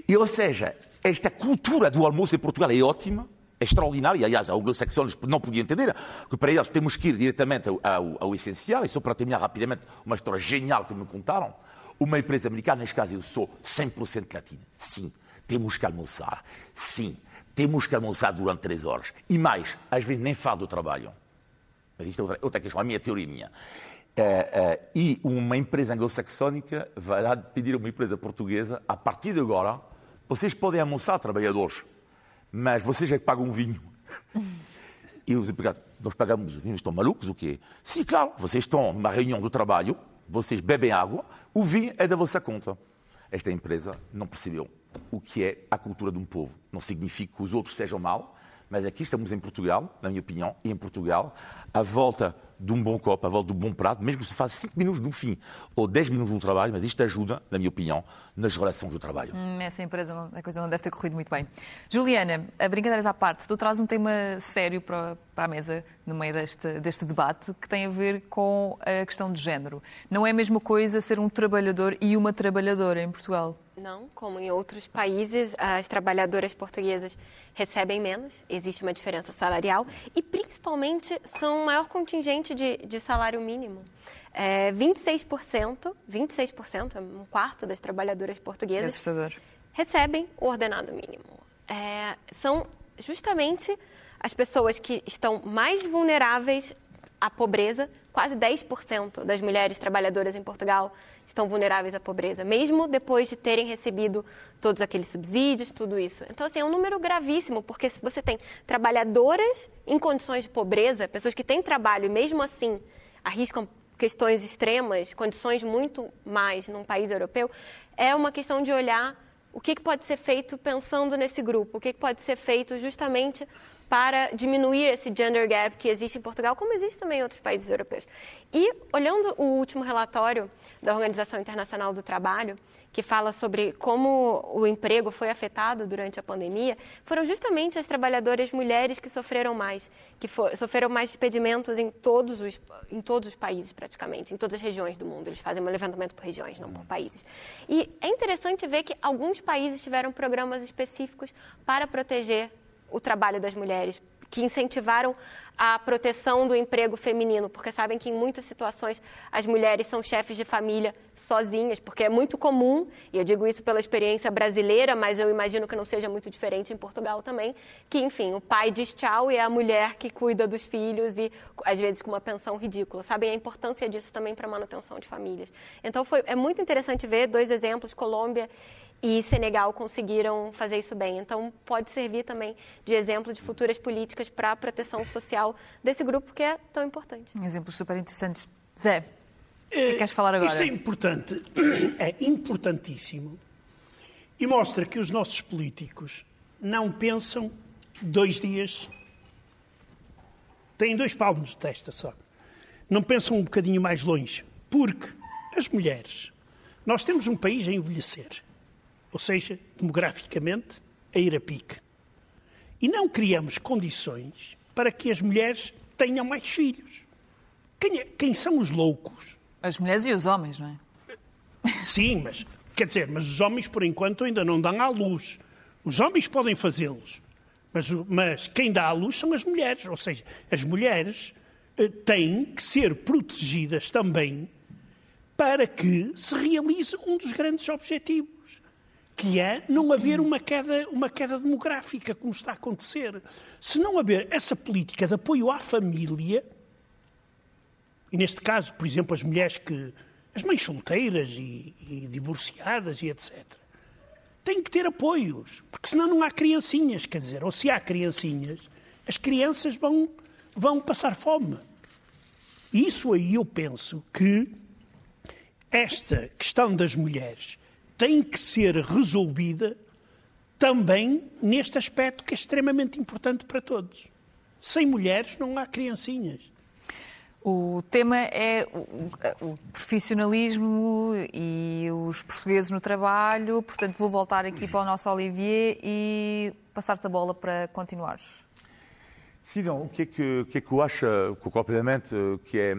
E, ou seja, esta cultura do almoço em Portugal é ótima, é extraordinária. Aliás, os anglo-saxónicos não podiam entender que para eles temos que ir diretamente ao, ao, ao, essencial. E só para terminar rapidamente uma história genial que me contaram. Uma empresa americana, neste caso eu sou 100% latina. Sim, temos que almoçar. Sim, temos que almoçar durante três horas. E mais, às vezes nem falo do trabalho. Mas isto é outra, outra questão, a minha teoria minha. Uh, uh, e uma empresa anglo-saxónica vai lá pedir a uma empresa portuguesa, a partir de agora, vocês podem almoçar, trabalhadores mas vocês é que pagam um vinho. E os empregados, nós pagamos vinho, estão malucos o quê? Sim, claro, vocês estão numa reunião do trabalho, vocês bebem água, o vinho é da vossa conta. Esta empresa não percebeu o que é a cultura de um povo. Não significa que os outros sejam mal, mas aqui estamos em Portugal, na minha opinião, e em Portugal, à volta de um bom copo, à volta de um bom prato, mesmo que se faça 5 minutos no fim ou 10 minutos no trabalho, mas isto ajuda, na minha opinião, nas relações do trabalho. Hum, essa empresa, a coisa não deve ter corrido muito bem. Juliana, a brincadeiras à parte, tu traz um tema sério para, para a mesa no meio deste, deste debate que tem a ver com a questão de género. Não é a mesma coisa ser um trabalhador e uma trabalhadora em Portugal? Não, como em outros países, as trabalhadoras portuguesas recebem menos, existe uma diferença salarial e, principalmente, são o maior contingente de, de salário mínimo. É, 26%, 26%, é um quarto das trabalhadoras portuguesas recebem o ordenado mínimo. É, são justamente as pessoas que estão mais vulneráveis à pobreza, quase 10% das mulheres trabalhadoras em Portugal estão vulneráveis à pobreza, mesmo depois de terem recebido todos aqueles subsídios, tudo isso. Então, assim, é um número gravíssimo, porque se você tem trabalhadoras em condições de pobreza, pessoas que têm trabalho e mesmo assim arriscam questões extremas, condições muito mais num país europeu, é uma questão de olhar o que pode ser feito pensando nesse grupo, o que pode ser feito justamente para diminuir esse gender gap que existe em Portugal, como existe também em outros países europeus. E, olhando o último relatório da Organização Internacional do Trabalho, que fala sobre como o emprego foi afetado durante a pandemia, foram justamente as trabalhadoras mulheres que sofreram mais, que for, sofreram mais despedimentos em todos, os, em todos os países, praticamente, em todas as regiões do mundo. Eles fazem um levantamento por regiões, não por países. E é interessante ver que alguns países tiveram programas específicos para proteger o trabalho das mulheres, que incentivaram a proteção do emprego feminino, porque sabem que em muitas situações as mulheres são chefes de família sozinhas, porque é muito comum, e eu digo isso pela experiência brasileira, mas eu imagino que não seja muito diferente em Portugal também, que, enfim, o pai diz tchau e é a mulher que cuida dos filhos e, às vezes, com uma pensão ridícula. Sabem a importância disso também para a manutenção de famílias. Então, foi, é muito interessante ver dois exemplos, Colômbia e Senegal conseguiram fazer isso bem. Então, pode servir também de exemplo de futuras políticas para a proteção social desse grupo que é tão importante. Exemplos super interessantes. Zé, o que é queres falar agora? Isto é importante, é importantíssimo e mostra que os nossos políticos não pensam dois dias, têm dois palmos de testa só. Não pensam um bocadinho mais longe, porque as mulheres, nós temos um país a envelhecer ou seja, demograficamente, a ir a pique. E não criamos condições para que as mulheres tenham mais filhos. Quem, é, quem são os loucos? As mulheres e os homens, não é? Sim, mas quer dizer, mas os homens por enquanto ainda não dão à luz. Os homens podem fazê-los, mas, mas quem dá à luz são as mulheres. Ou seja, as mulheres eh, têm que ser protegidas também para que se realize um dos grandes objetivos que é não haver uma queda, uma queda demográfica, como está a acontecer. Se não haver essa política de apoio à família, e neste caso, por exemplo, as mulheres que. as mães solteiras e, e divorciadas e etc., têm que ter apoios, porque senão não há criancinhas, quer dizer, ou se há criancinhas, as crianças vão, vão passar fome. Isso aí eu penso que esta questão das mulheres tem que ser resolvida também neste aspecto que é extremamente importante para todos. Sem mulheres não há criancinhas. O tema é o, profissionalismo e os portugueses no trabalho. Portanto, vou voltar aqui para o nosso Olivier e passar-te a bola para continuares. Sim, o que é que, o que, é que eu acho, completamente, que é,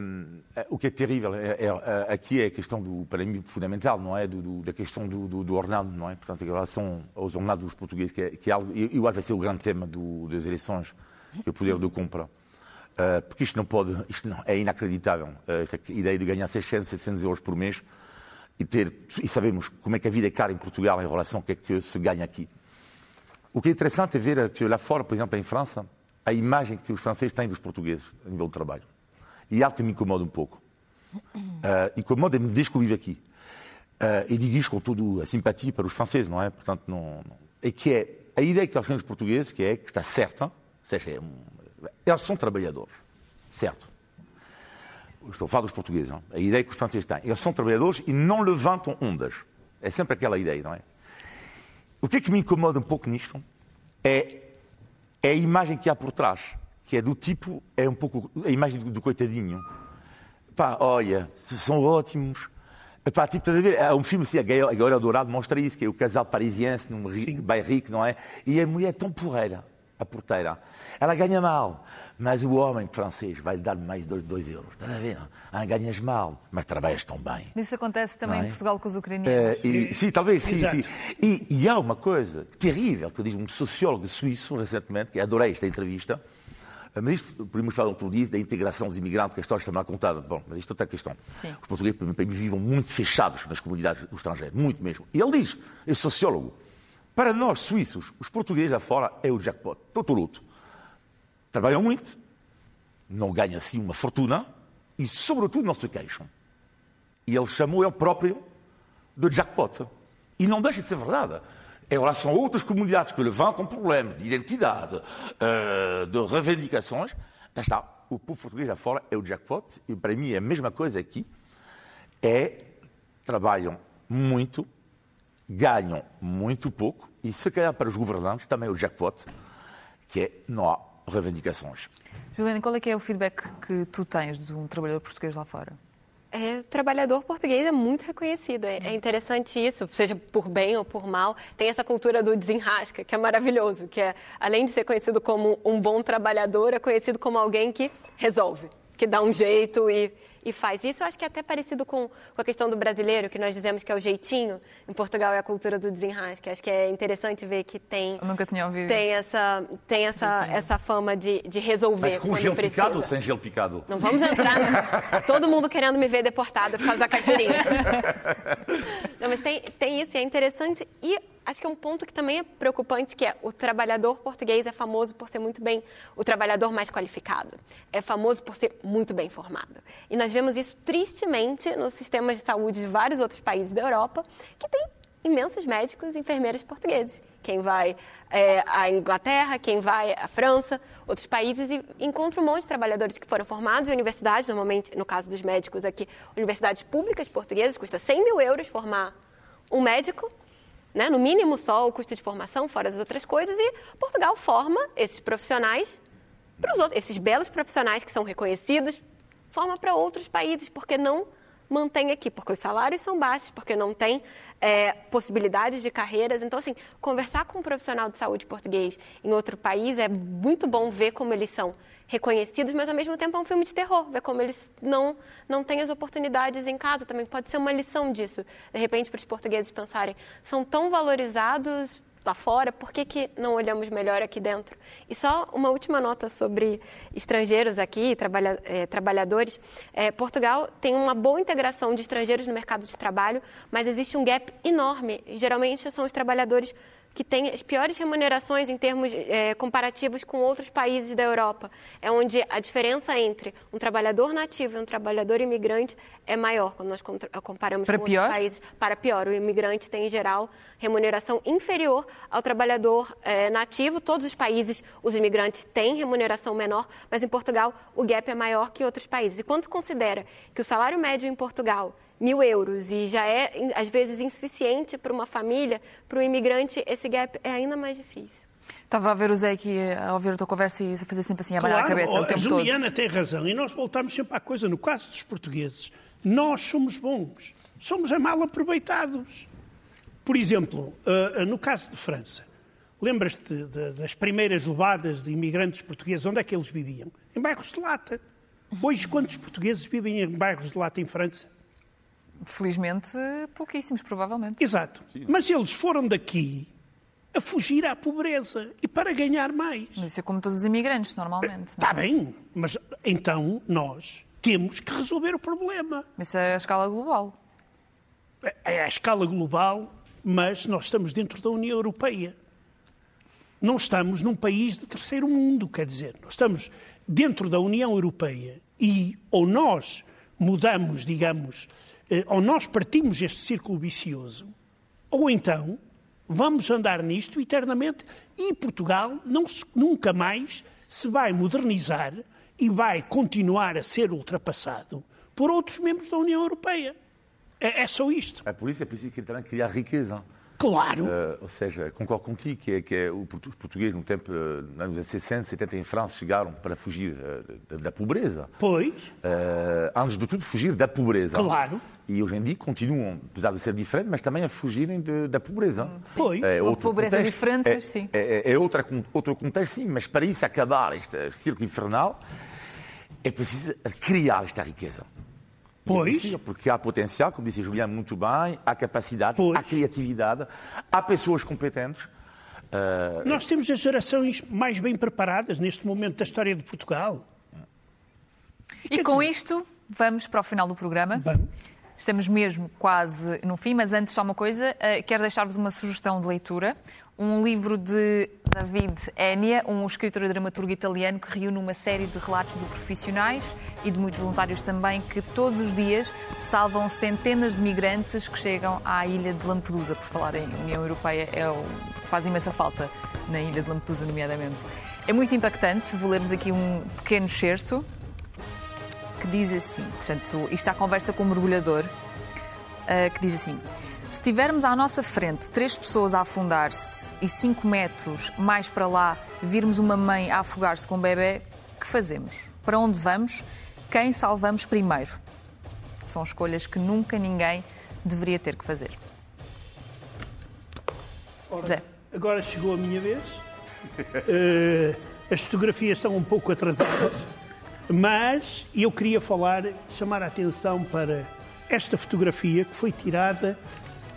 o que é terrível é, é, aqui é a questão, do, para mim, fundamental, não é? Do, do, da questão do, do, do, ordenado, não é? Portanto, em relação aos ordenados dos portugueses, que é, que é algo, eu acho que vai ser o grande tema das eleições, é o poder de compra. Uh, porque isto não pode, isto não, é inacreditável, uh, ideia de ganhar 600, 700 euros por mês e, ter, e sabemos como é que a vida é cara em Portugal em relação ao que é que se ganha aqui. O que é interessante é ver que lá fora, por exemplo, em França, a imagem que os franceses têm dos portugueses a nível do trabalho. E é algo que me incomoda um pouco. Uh, Incomoda-me desde que eu vivo aqui. Uh, e digo isto com toda a simpatia para os franceses, não é? Portanto, não, não... É que é a ideia que eles têm dos portugueses, que é que está certa, seja, é um... eles são trabalhadores, certo? estou a falar dos portugueses, não? a ideia que os franceses têm, eles são trabalhadores e não levantam ondas. É sempre aquela ideia, não é? O que é que me incomoda um pouco nisto é, é a imagem que há por trás, que é do tipo, é um pouco a imagem do, do coitadinho. Pá, olha, são ótimos. Pá, tipo, estás a ver? Há um filme assim, a Gaiola Dourado mostra isso, que é o casal parisiense num bairro rico, não é? E a mulher é tão porreira a porteira. Ela ganha mal, mas o homem francês vai lhe dar mais de 2 euros. Está a ver? Ah, ganhas mal, mas trabalhas tão bem. Isso acontece também é? em Portugal com os ucranianos. É, e, sim, talvez, sim, sim. E, e, há uma coisa terrível que diz um sociólogo suíço recentemente, que adorei esta entrevista, mas isto, podemos falar outro dia da integração dos imigrantes, que a história está mal contada. Bom, mas isto é outra questão. Sim. Os portugueses, para mim, vivem muito fechados nas comunidades do estrangeiro, muito mesmo. E ele diz, esse sociólogo, para nós, suíços, os portugueses lá fora é o jackpot, luto. Trabalham muito, não ganham assim uma fortuna e, sobretudo, não se queixam. E ele chamou ele próprio de jackpot. E não deixa de ser verdade. Em relação a outras comunidades que levantam problemas de identidade, eh, de reivindicações, lá está. O povo português lá fora é o jackpot. E para mim é a mesma coisa aqui. É, trabalham muito, ganham muito pouco e se calhar para os governantes também o jackpot, que é não há reivindicações. Juliana, qual é que é o feedback que tu tens de um trabalhador português lá fora? É, o trabalhador português é muito reconhecido. É, é, interessante isso, seja por bem ou por mal. Tem essa cultura do desenrasca, que é maravilhoso, que é, além de ser conhecido como um bom trabalhador, é conhecido como alguém que resolve, que dá um jeito e, e faz. Isso eu acho que é até parecido com, com a questão do brasileiro, que nós dizemos que é o jeitinho. Em Portugal é a cultura do desenrasque. Acho que é interessante ver que tem. Eu nunca tinha ouvido tem isso. Essa, tem essa, essa fama de, de resolver. Mas com gelo precisa. picado ou sem gelo picado? Não vamos entrar. Né? Todo mundo querendo me ver deportada por causa da caipirinha. Não, mas tem, tem isso e é interessante. E acho que é um ponto que também é preocupante, que é o trabalhador português é famoso por ser muito bem, o trabalhador mais qualificado, é famoso por ser muito bem formado. E nós vemos isso tristemente nos sistemas de saúde de vários outros países da Europa, que tem imensos médicos e enfermeiras portugueses. Quem vai é, à Inglaterra, quem vai à França, outros países, e encontra um monte de trabalhadores que foram formados em universidades, normalmente, no caso dos médicos aqui, universidades públicas portuguesas, custa 100 mil euros formar um médico, né? no mínimo só o custo de formação, fora as outras coisas, e Portugal forma esses profissionais para os outros, esses belos profissionais que são reconhecidos, forma para outros países, porque não mantém aqui, porque os salários são baixos, porque não tem é, possibilidades de carreiras. Então, assim, conversar com um profissional de saúde português em outro país é muito bom ver como eles são reconhecidos, mas ao mesmo tempo é um filme de terror, ver como eles não, não têm as oportunidades em casa também. Pode ser uma lição disso. De repente, para os portugueses pensarem, são tão valorizados lá fora, por que, que não olhamos melhor aqui dentro? E só uma última nota sobre estrangeiros aqui, trabalha, é, trabalhadores. É, Portugal tem uma boa integração de estrangeiros no mercado de trabalho, mas existe um gap enorme. Geralmente são os trabalhadores que tem as piores remunerações em termos é, comparativos com outros países da Europa. É onde a diferença entre um trabalhador nativo e um trabalhador imigrante é maior quando nós comparamos para com pior? outros países. Para pior, o imigrante tem, em geral, remuneração inferior ao trabalhador é, nativo. Todos os países, os imigrantes têm remuneração menor, mas em Portugal o gap é maior que em outros países. E quando se considera que o salário médio em Portugal mil euros e já é, às vezes, insuficiente para uma família, para o imigrante, esse gap é ainda mais difícil. Estava a ver o Zé aqui, a ouvir a tua conversa e a fazer sempre assim, a claro, a cabeça o tempo todo. Juliana todo. tem razão e nós voltamos sempre à coisa. No caso dos portugueses, nós somos bons, somos a mal aproveitados. Por exemplo, uh, no caso de França, lembras-te das primeiras levadas de imigrantes portugueses, onde é que eles viviam? Em bairros de lata. Hoje, quantos portugueses vivem em bairros de lata em França? Felizmente, pouquíssimos, provavelmente. Exato. Mas eles foram daqui a fugir à pobreza e para ganhar mais. Mas isso é como todos os imigrantes, normalmente. Está é? bem, mas então nós temos que resolver o problema. Isso é a escala global. É, é a escala global, mas nós estamos dentro da União Europeia. Não estamos num país de terceiro mundo, quer dizer, nós estamos dentro da União Europeia e ou nós mudamos, digamos, ou nós partimos este círculo vicioso, ou então vamos andar nisto eternamente e Portugal não se, nunca mais se vai modernizar e vai continuar a ser ultrapassado por outros membros da União Europeia. É, é só isto. É por isso é preciso também criar riqueza. Claro. Uh, ou seja, concordo contigo que, é, que é, o português, no tempo, nos anos 60, 70, em França, chegaram para fugir uh, da, da, pobreza. Pois. Uh, antes de tudo, fugir da pobreza. Claro. E hoje em dia continuam, apesar de ser diferente, mas também a fugirem de, da pobreza. Sim. Pois. É Uma pobreza contexto. diferente, é, mas sim. É, é outra, outro contexto, sim, mas para isso acabar este círculo infernal, é preciso criar esta riqueza. Pois. É porque há potencial, como disse Julián muito bem, há capacidade, pois. há criatividade, há pessoas competentes. Uh... Nós temos as gerações mais bem preparadas neste momento da história de Portugal. E, com dizer... isto, vamos para o final do programa. Vamos. Estamos mesmo quase no fim, mas antes só uma coisa, uh, quero deixar-vos uma sugestão de leitura um livro de David Enia, um escritor e dramaturgo italiano que reúne uma série de relatos de profissionais e de muitos voluntários também que todos os dias salvam centenas de migrantes que chegam à ilha de Lampedusa. Por falar em União Europeia, é o... faz imensa falta na ilha de Lampedusa, nomeadamente. É muito impactante. Vou ler-vos aqui um pequeno excerto que diz assim: portanto, isto é a conversa com o mergulhador, eh, que diz assim. Se tivermos à nossa frente três pessoas a afundar-se e cinco metros mais para lá virmos uma mãe a afogar-se com um bebê, que fazemos? Para onde vamos? Quem salvamos primeiro? São escolhas que nunca ninguém deveria ter que fazer. Ora, Zé. Agora chegou a minha vez. Uh, as fotografias estão um pouco atrasadas, mas eu queria falar, chamar a atenção para esta fotografia que foi tirada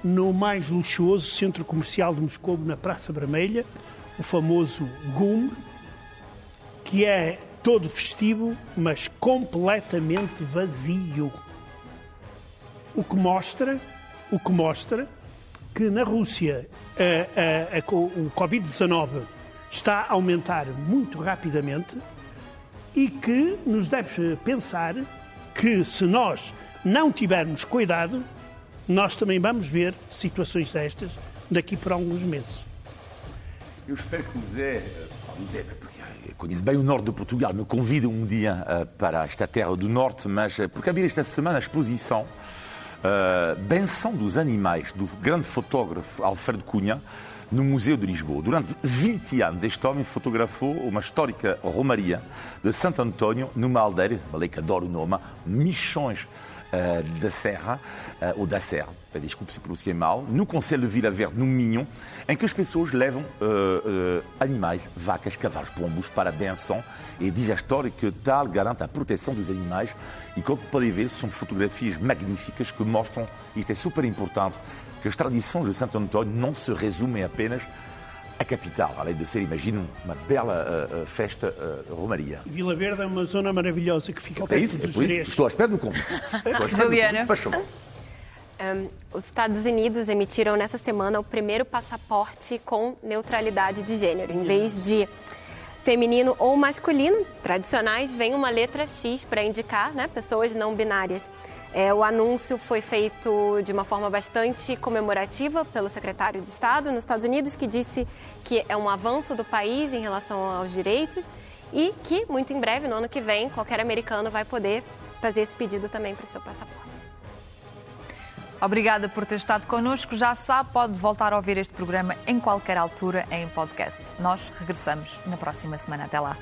no mais luxuoso centro comercial de Moscou, na Praça Vermelha, o famoso GUM, que é todo festivo, mas completamente vazio. O que mostra, o que mostra que na Rússia a, a, a, o Covid-19 está a aumentar muito rapidamente e que nos deve pensar que se nós não tivermos cuidado, nós também vamos ver situações destas daqui por alguns meses. Eu espero que o Zé, o Zé porque conheço bem o norte de Portugal, me convide um dia uh, para esta terra do norte, mas uh, porque havia esta semana a exposição uh, Benção dos Animais, do grande fotógrafo Alfredo Cunha, no Museu de Lisboa. Durante 20 anos, este homem fotografou uma histórica romaria de Santo António, numa aldeia, uma que adoro o nome, Michões uh, da Serra, uh, ou da Serra, desculpe se pronunciei mal, no Conselho de Vila Verde, no Minho, em que as pessoas levam uh, animais, vacas, cavalos, pombos para a benção e diz a que tal garante a proteção dos animais e como podem ver, são fotografias magníficas que mostram, isto é super importante, que as tradições de Santo António não se resumem apenas a capital, além de ser, imagino, uma bela uh, festa uh, romaria. Vila Verde é uma zona maravilhosa que fica ao é isso, é por isso, Estou à espera do convite. Juliana. Faz favor. Um, os Estados Unidos emitiram nessa semana o primeiro passaporte com neutralidade de gênero. Em vez de feminino ou masculino, tradicionais, vem uma letra X para indicar né, pessoas não binárias. É, o anúncio foi feito de uma forma bastante comemorativa pelo secretário de Estado nos Estados Unidos, que disse que é um avanço do país em relação aos direitos e que, muito em breve, no ano que vem, qualquer americano vai poder fazer esse pedido também para o seu passaporte. Obrigada por ter estado connosco. Já sabe, pode voltar a ouvir este programa em qualquer altura em podcast. Nós regressamos na próxima semana. Até lá.